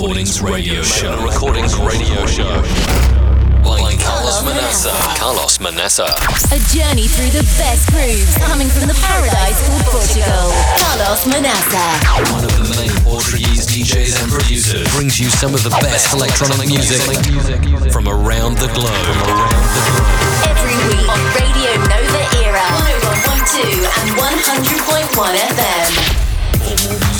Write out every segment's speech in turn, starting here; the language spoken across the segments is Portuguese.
Recordings Radio Show. Magna Recordings Radio Show. By Carlos Manassa. Carlos Manassa. A journey through the best grooves coming from the paradise called Portugal. Carlos Manassa. One of the main Portuguese DJs and producers brings you some of the best electronic music from around the globe. Every week on Radio Nova Era. 101.2 and 100.1 FM.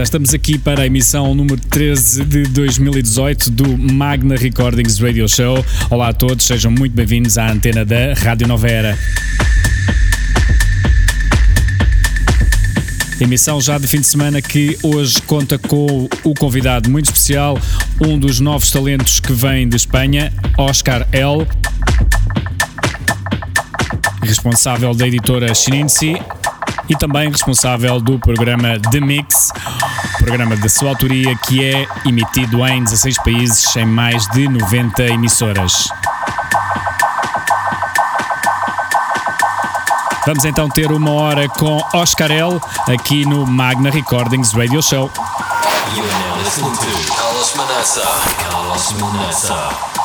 Já estamos aqui para a emissão número 13 de 2018 do Magna Recordings Radio Show. Olá a todos, sejam muito bem-vindos à antena da Rádio Nova Era. Emissão já de fim de semana que hoje conta com o convidado muito especial, um dos novos talentos que vem de Espanha, Oscar L. Responsável da editora Shininsi e também responsável do programa The Mix, programa da sua autoria que é emitido em 16 países em mais de 90 emissoras. Vamos então ter uma hora com Oscar L aqui no Magna Recordings Radio Show. You now listening to Carlos Manassa. Carlos Manassa.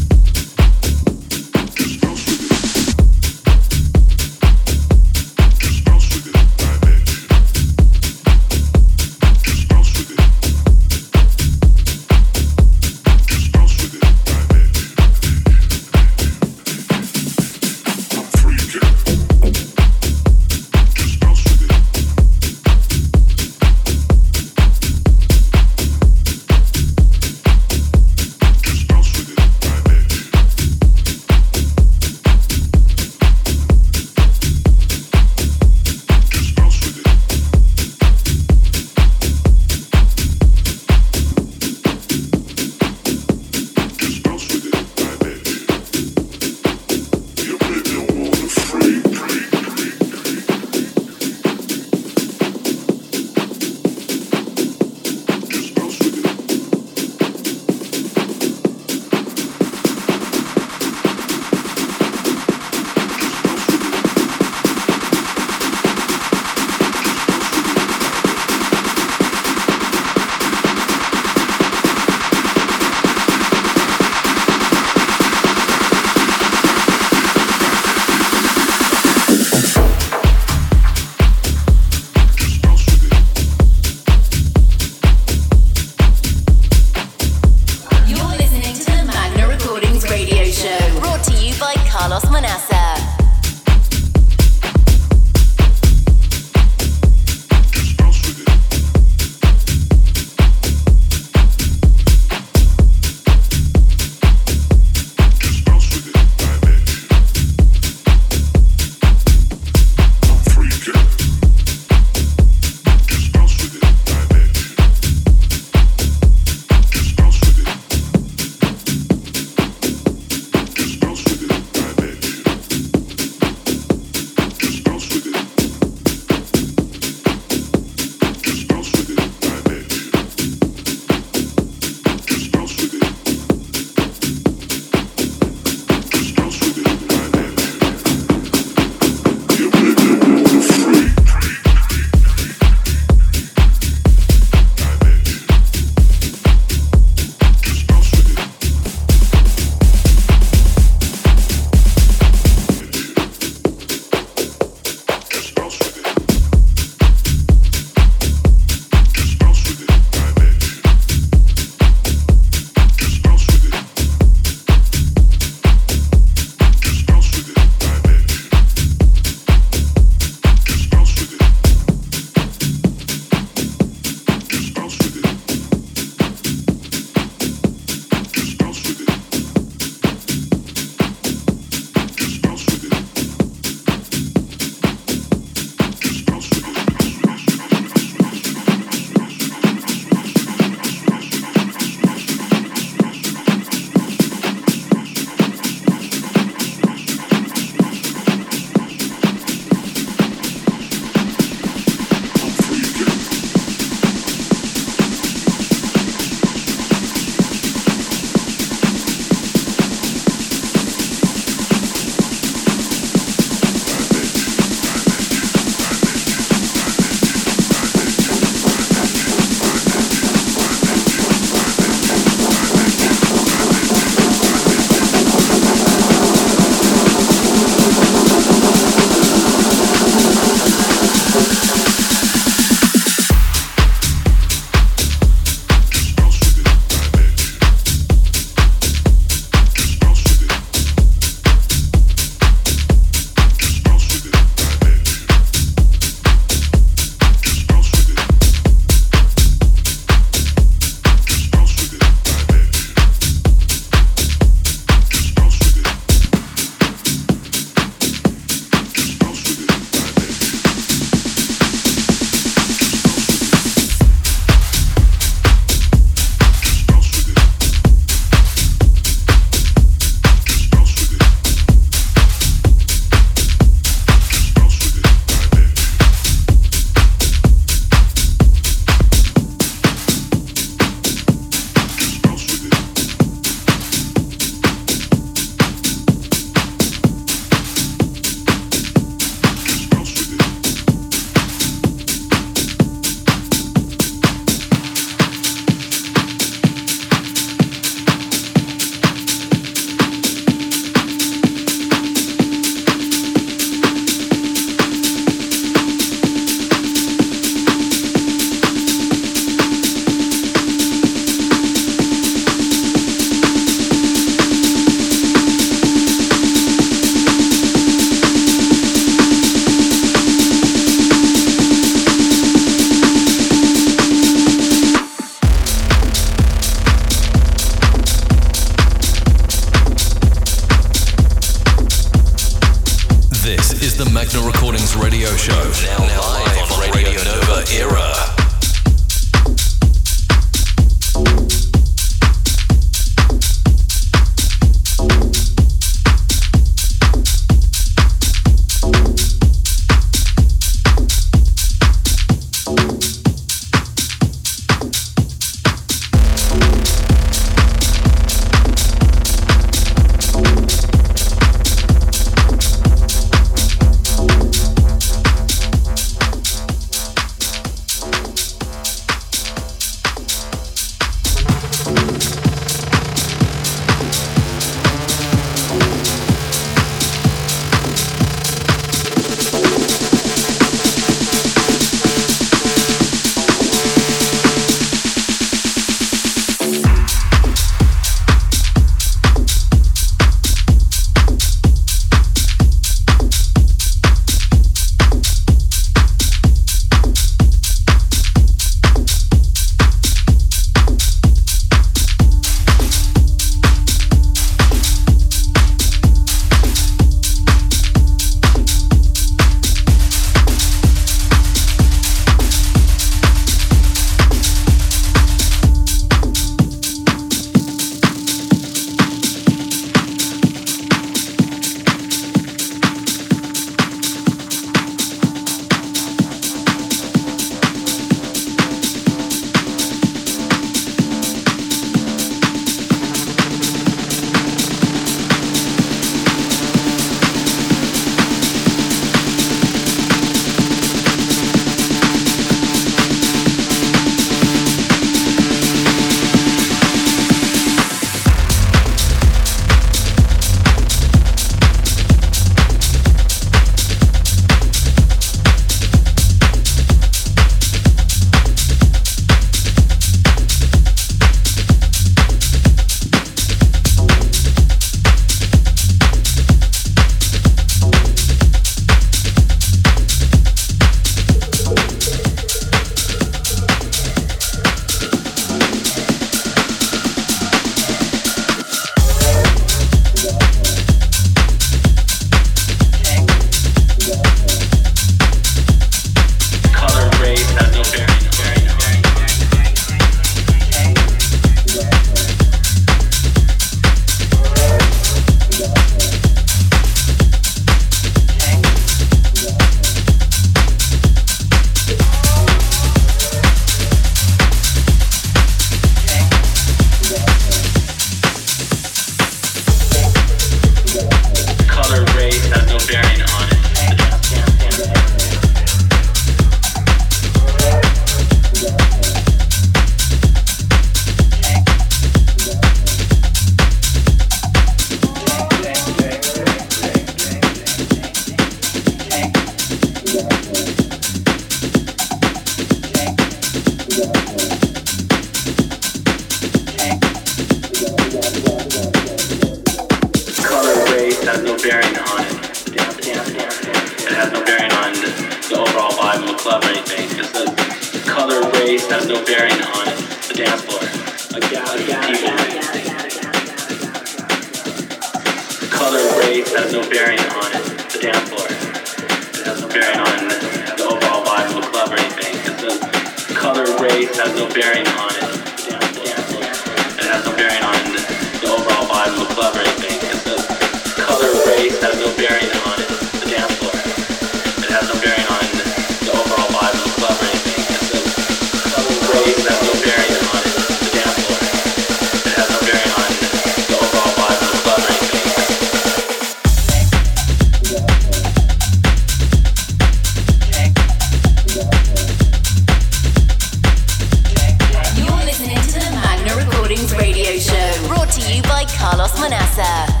Carlos Manassa.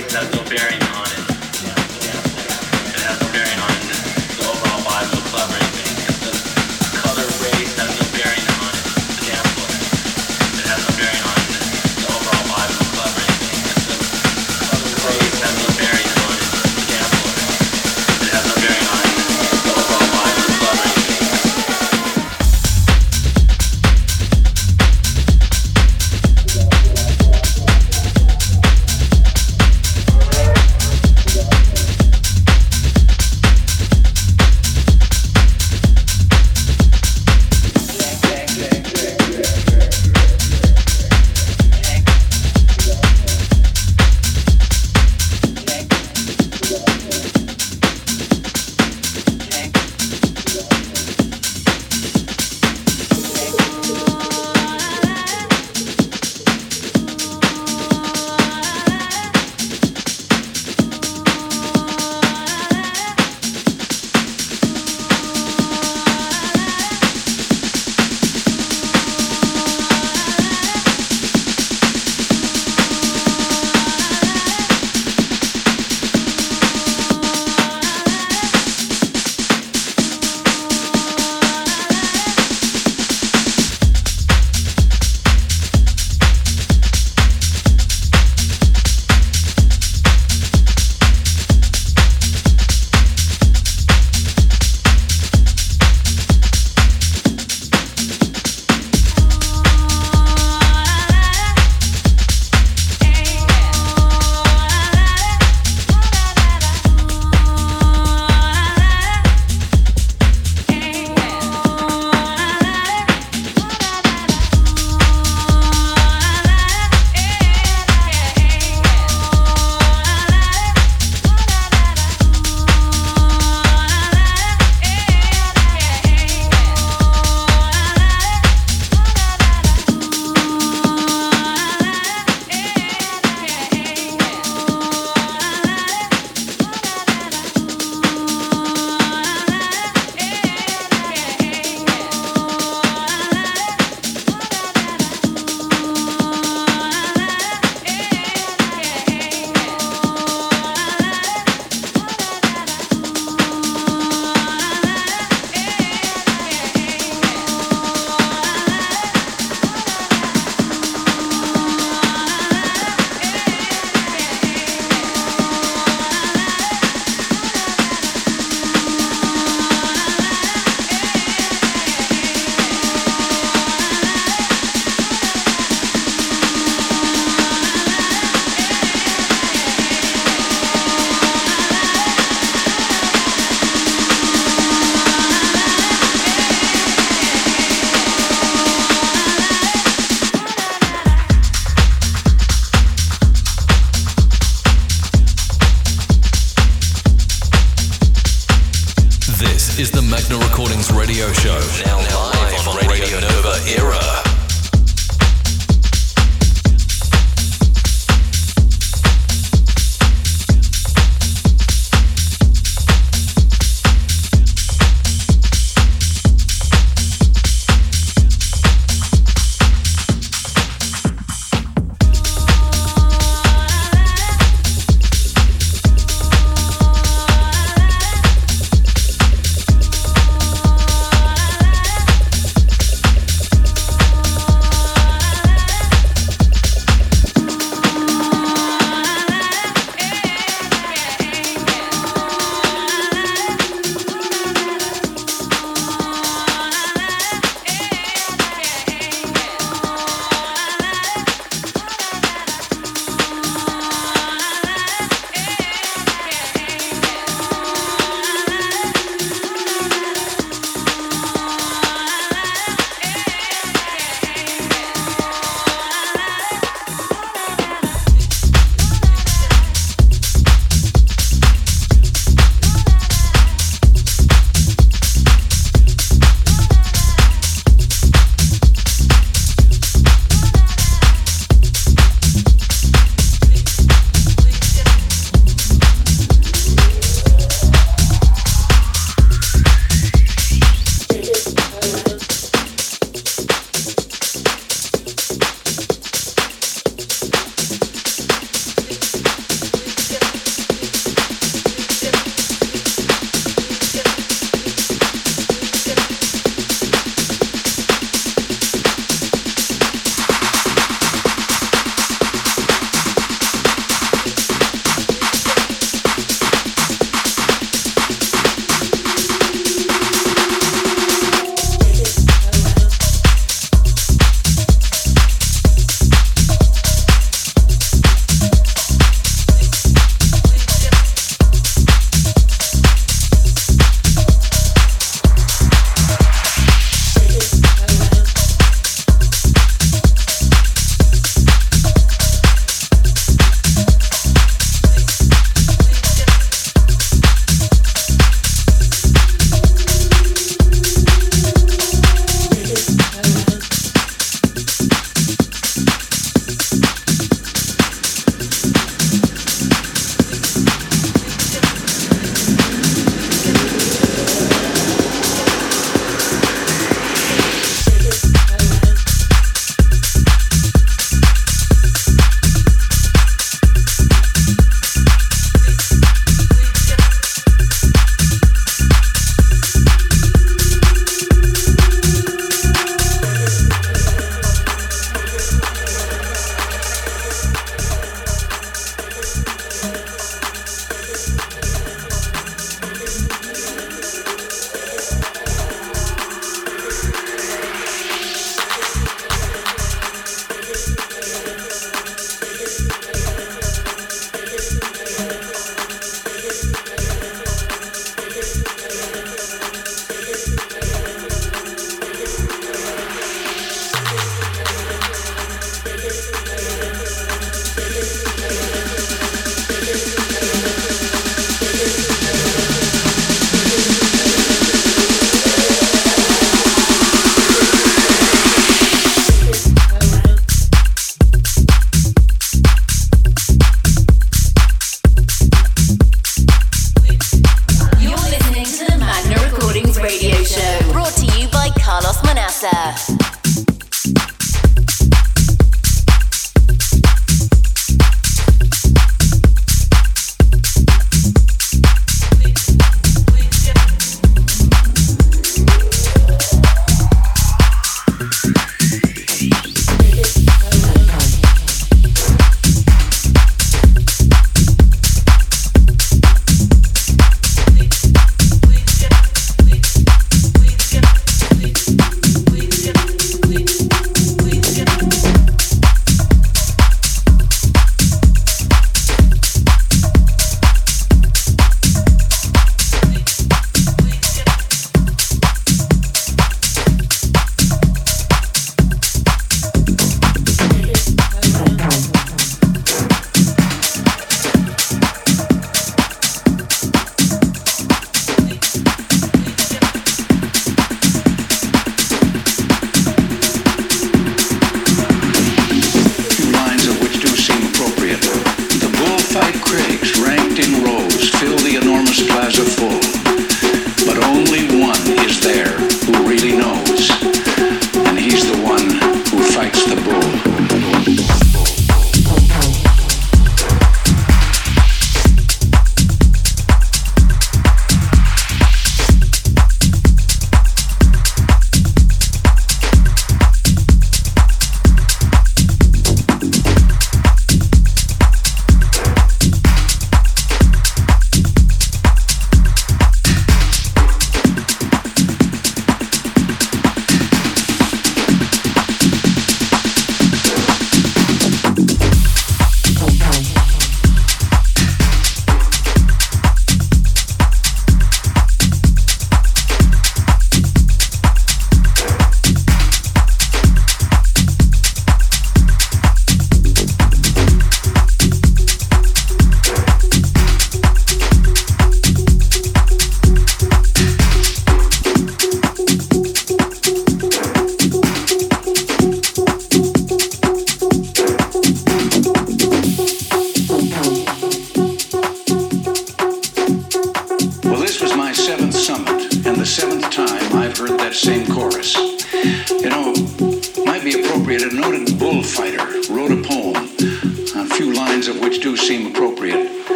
That's has no bearing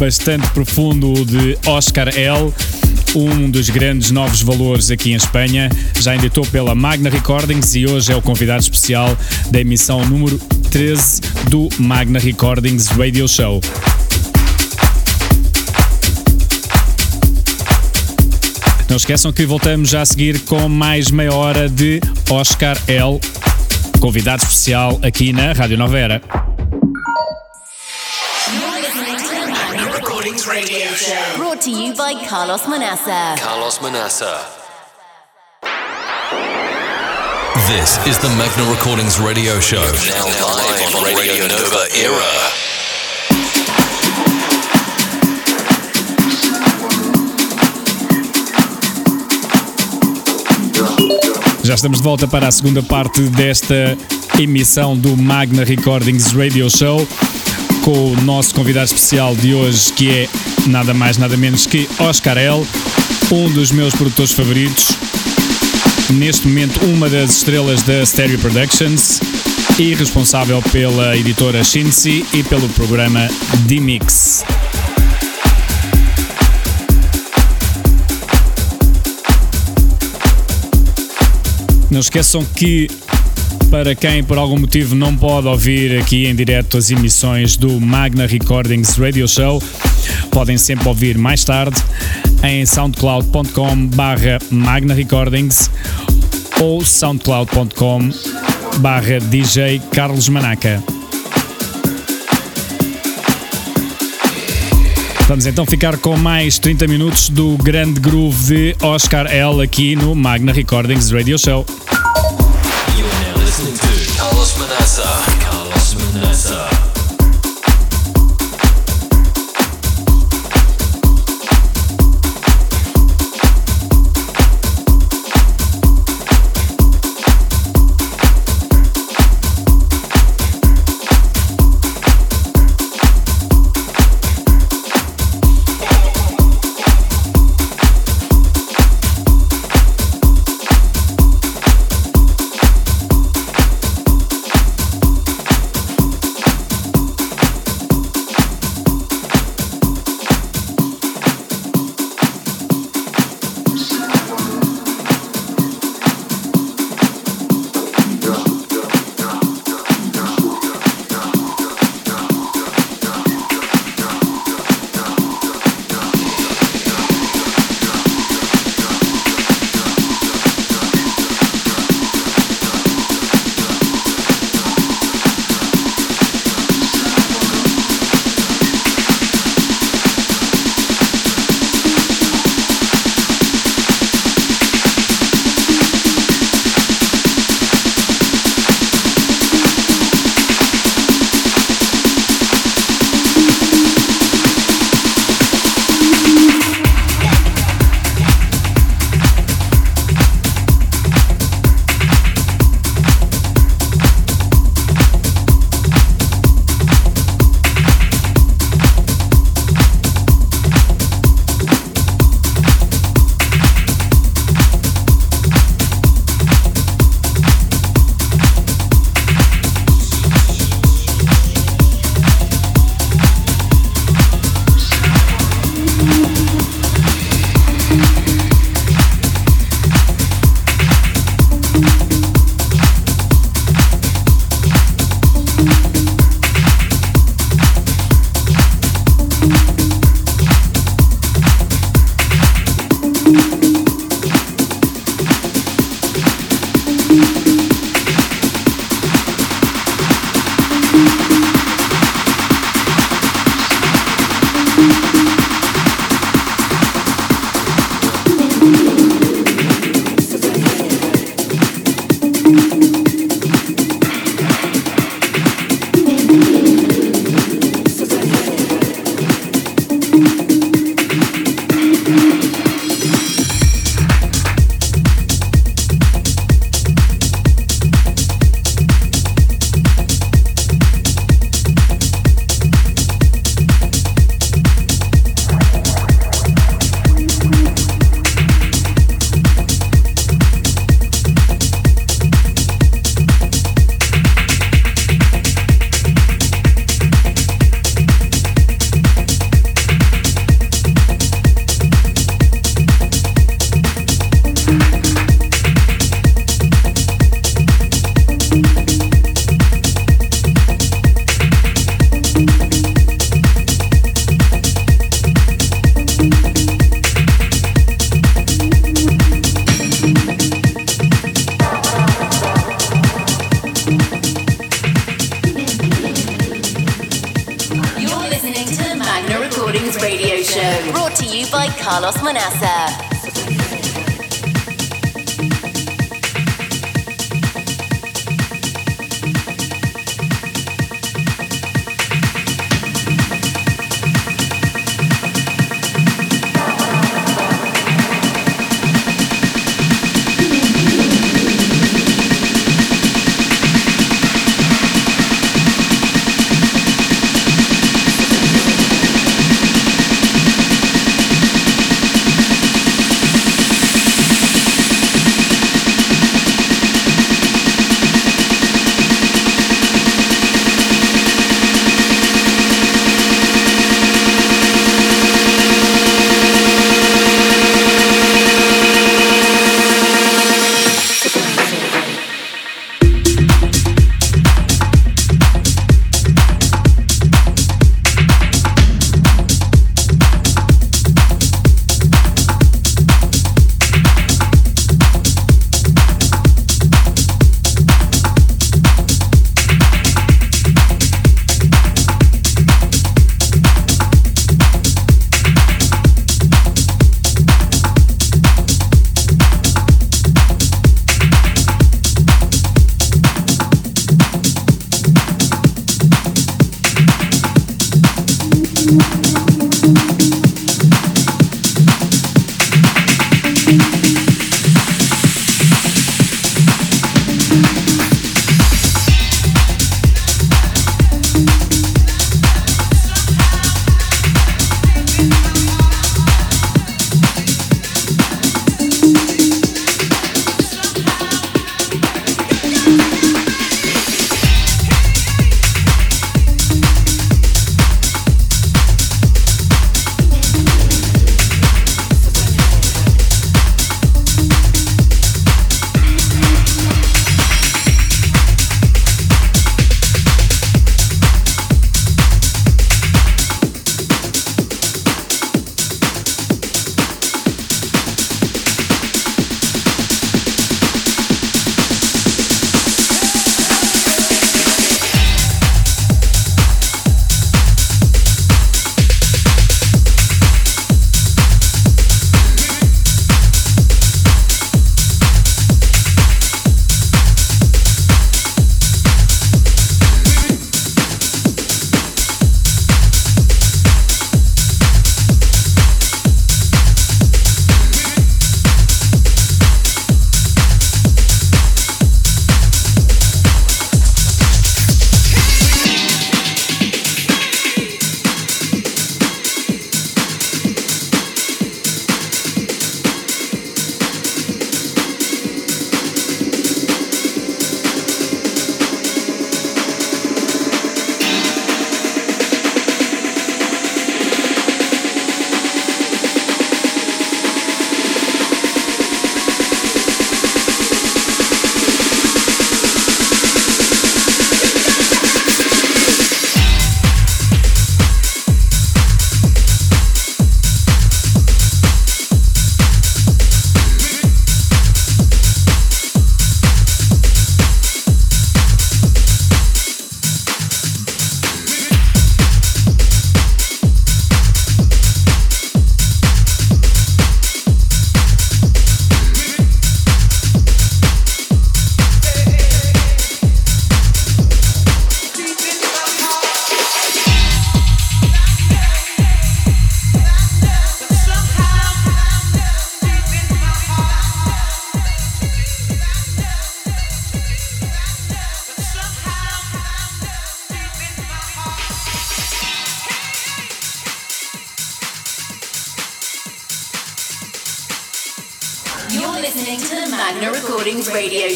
bastante profundo de Oscar L. Um dos grandes novos valores aqui em Espanha, já editou pela Magna Recordings e hoje é o convidado especial da emissão número 13 do Magna Recordings Radio Show. Não esqueçam que voltamos já a seguir com mais meia hora de Oscar L, convidado especial aqui na Rádio Nova show. Brought to you by Carlos Manassa. Carlos Manassa. This is the Magna Recordings radio show. Now live on Radio Nova Era. Já estamos de volta para a segunda parte desta emissão do Magna Recordings Radio Show com o nosso convidado especial de hoje, que é nada mais nada menos que Oscar L, um dos meus produtores favoritos. Neste momento, uma das estrelas da Stereo Productions e responsável pela editora Shinsi e pelo programa D-Mix. Não esqueçam que para quem por algum motivo não pode ouvir aqui em direto as emissões do Magna Recordings Radio Show, podem sempre ouvir mais tarde em soundcloud.com barra Magna Recordings ou soundcloud.com barra DJ Carlos Manaca. Vamos então ficar com mais 30 minutos do grande groove de Oscar L aqui no Magna Recordings Radio Show. Carlos Manassa. Carlos Manassa. you.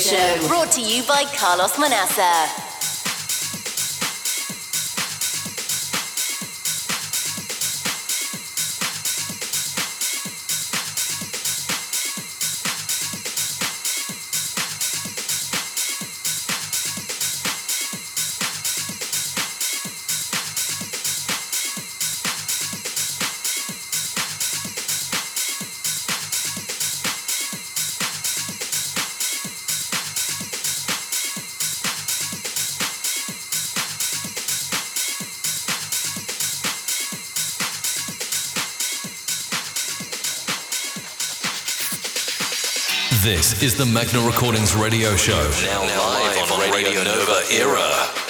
Show. Brought to you by Carlos Manassa. This is the Magna Recordings radio show. Now, live on Radio Nova Era.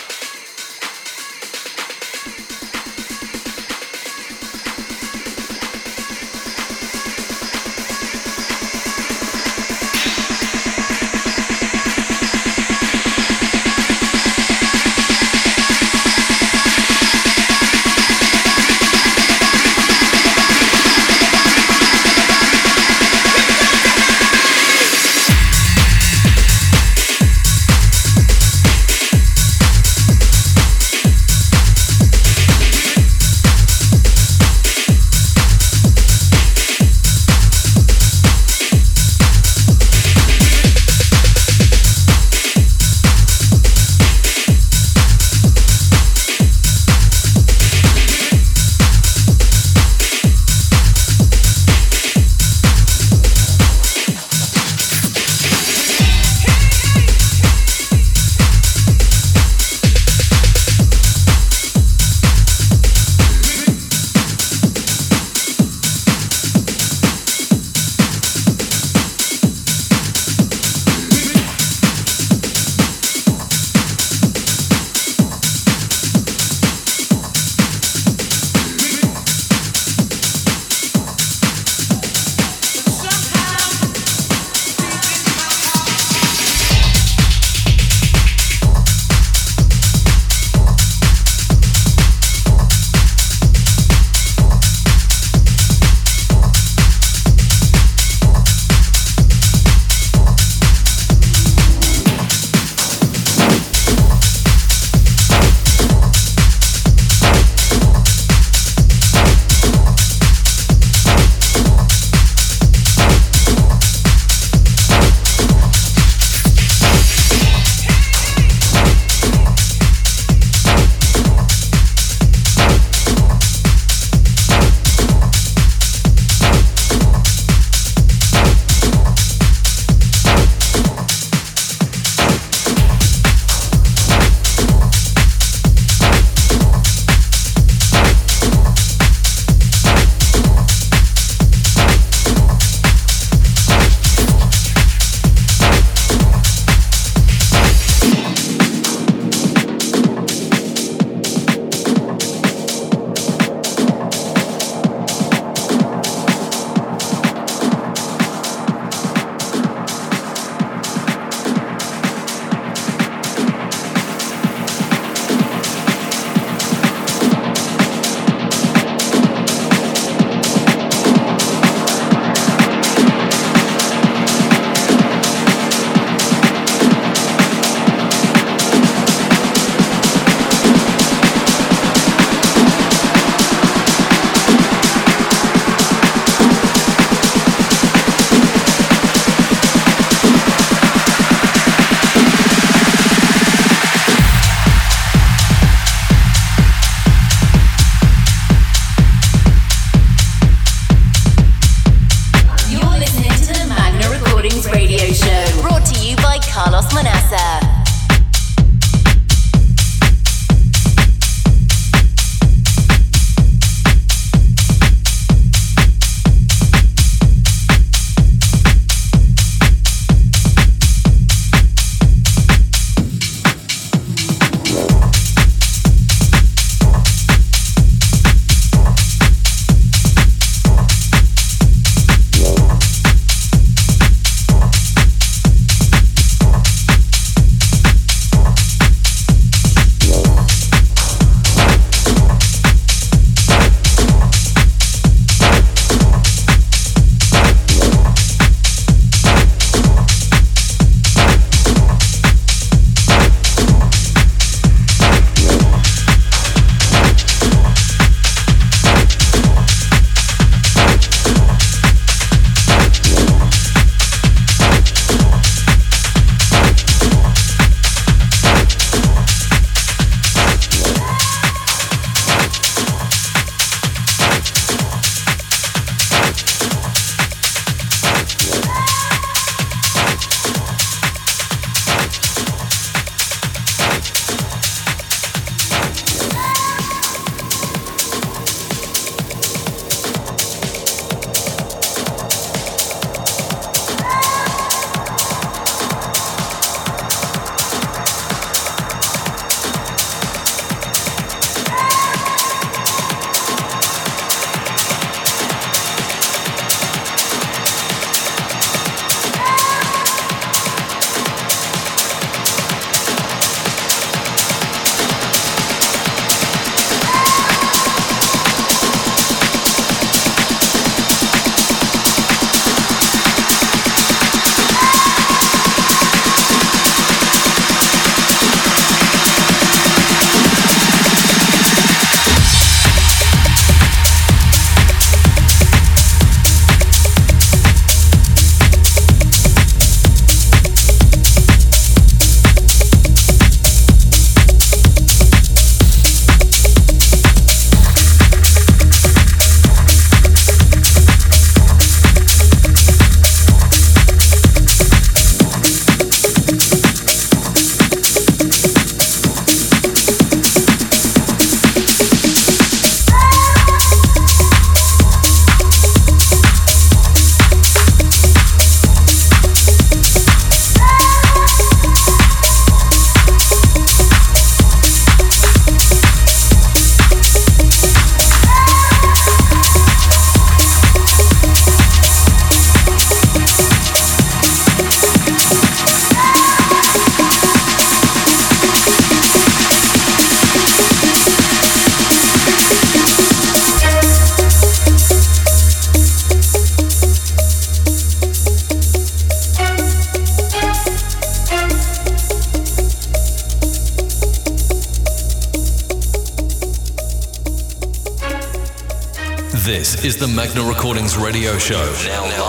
Radio show. Now, now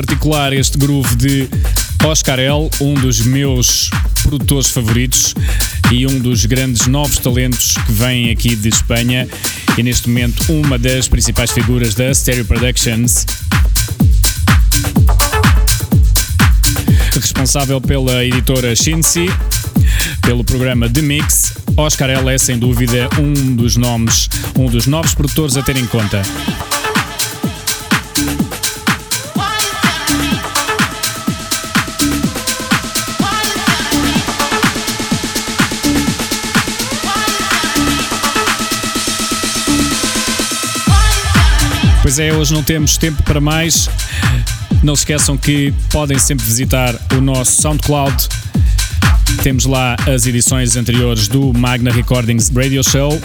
espetacular este groove de Oscar L., um dos meus produtores favoritos e um dos grandes novos talentos que vem aqui de Espanha e neste momento uma das principais figuras da Stereo Productions. Responsável pela editora Shinsi, pelo programa The Mix, Oscar L é sem dúvida um dos nomes, um dos novos produtores a ter em conta. Pois é, hoje não temos tempo para mais. Não se esqueçam que podem sempre visitar o nosso SoundCloud. Temos lá as edições anteriores do Magna Recordings Radio Show.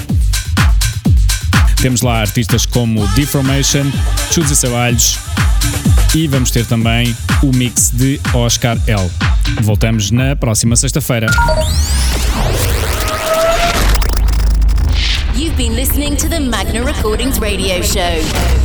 Temos lá artistas como Deformation, Chutes e Sabalhos e vamos ter também o mix de Oscar L. Voltamos na próxima sexta-feira. You've been listening to the Magna Recordings radio show.